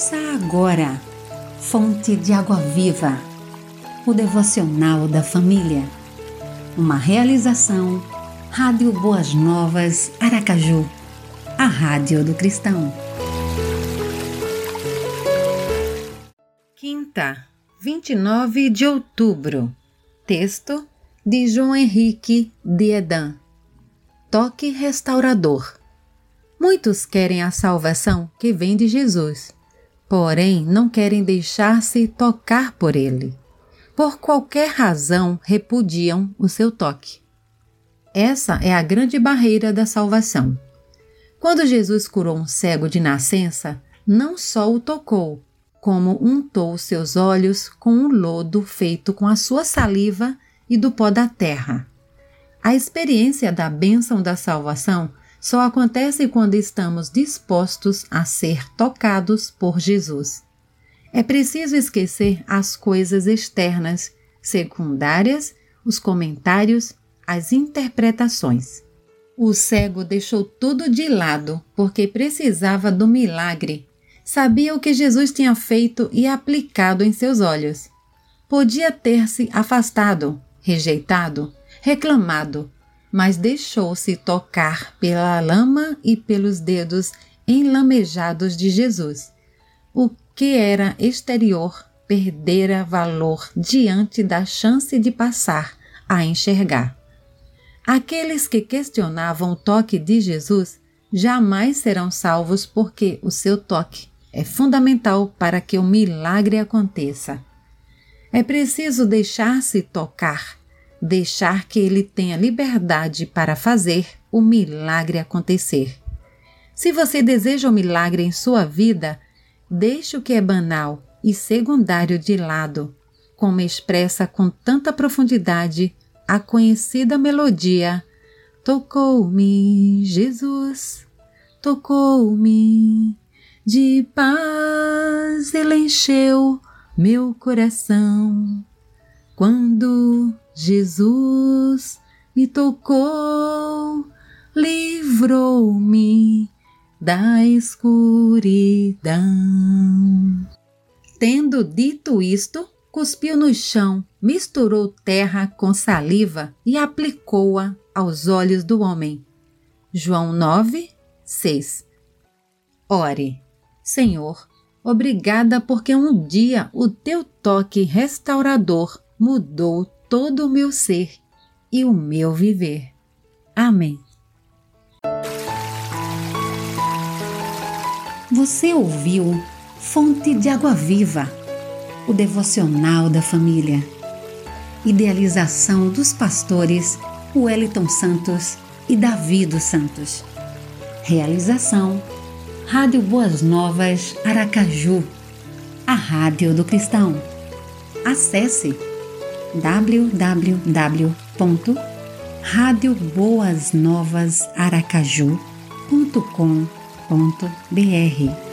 Ouça agora, Fonte de Água Viva, o devocional da família. Uma realização, Rádio Boas Novas, Aracaju, a Rádio do Cristão. Quinta, 29 de outubro. Texto de João Henrique de Edan. Toque restaurador. Muitos querem a salvação que vem de Jesus, porém não querem deixar-se tocar por ele. Por qualquer razão repudiam o seu toque. Essa é a grande barreira da salvação. Quando Jesus curou um cego de nascença, não só o tocou, como untou seus olhos com um lodo feito com a sua saliva e do pó da terra. A experiência da bênção da salvação só acontece quando estamos dispostos a ser tocados por Jesus. É preciso esquecer as coisas externas, secundárias, os comentários, as interpretações. O cego deixou tudo de lado porque precisava do milagre. Sabia o que Jesus tinha feito e aplicado em seus olhos. Podia ter se afastado, rejeitado, reclamado, mas deixou-se tocar pela lama e pelos dedos enlamejados de Jesus. O que era exterior perdera valor diante da chance de passar a enxergar. Aqueles que questionavam o toque de Jesus jamais serão salvos porque o seu toque é fundamental para que o milagre aconteça. É preciso deixar-se tocar deixar que ele tenha liberdade para fazer o milagre acontecer. Se você deseja um milagre em sua vida, deixe o que é banal e secundário de lado, como expressa com tanta profundidade a conhecida melodia Tocou-me, Jesus, tocou-me, de paz ele encheu meu coração. Quando Jesus me tocou, livrou-me da escuridão. Tendo dito isto, cuspiu no chão, misturou terra com saliva e aplicou-a aos olhos do homem. João 9, 6 Ore, Senhor, obrigada porque um dia o teu toque restaurador mudou todo o meu ser e o meu viver. Amém. Você ouviu Fonte de Água Viva, o devocional da família. Idealização dos pastores Wellington Santos e Davi dos Santos. Realização Rádio Boas Novas Aracaju, a Rádio do Cristão. Acesse www.radioboasnovasaracaju.com.br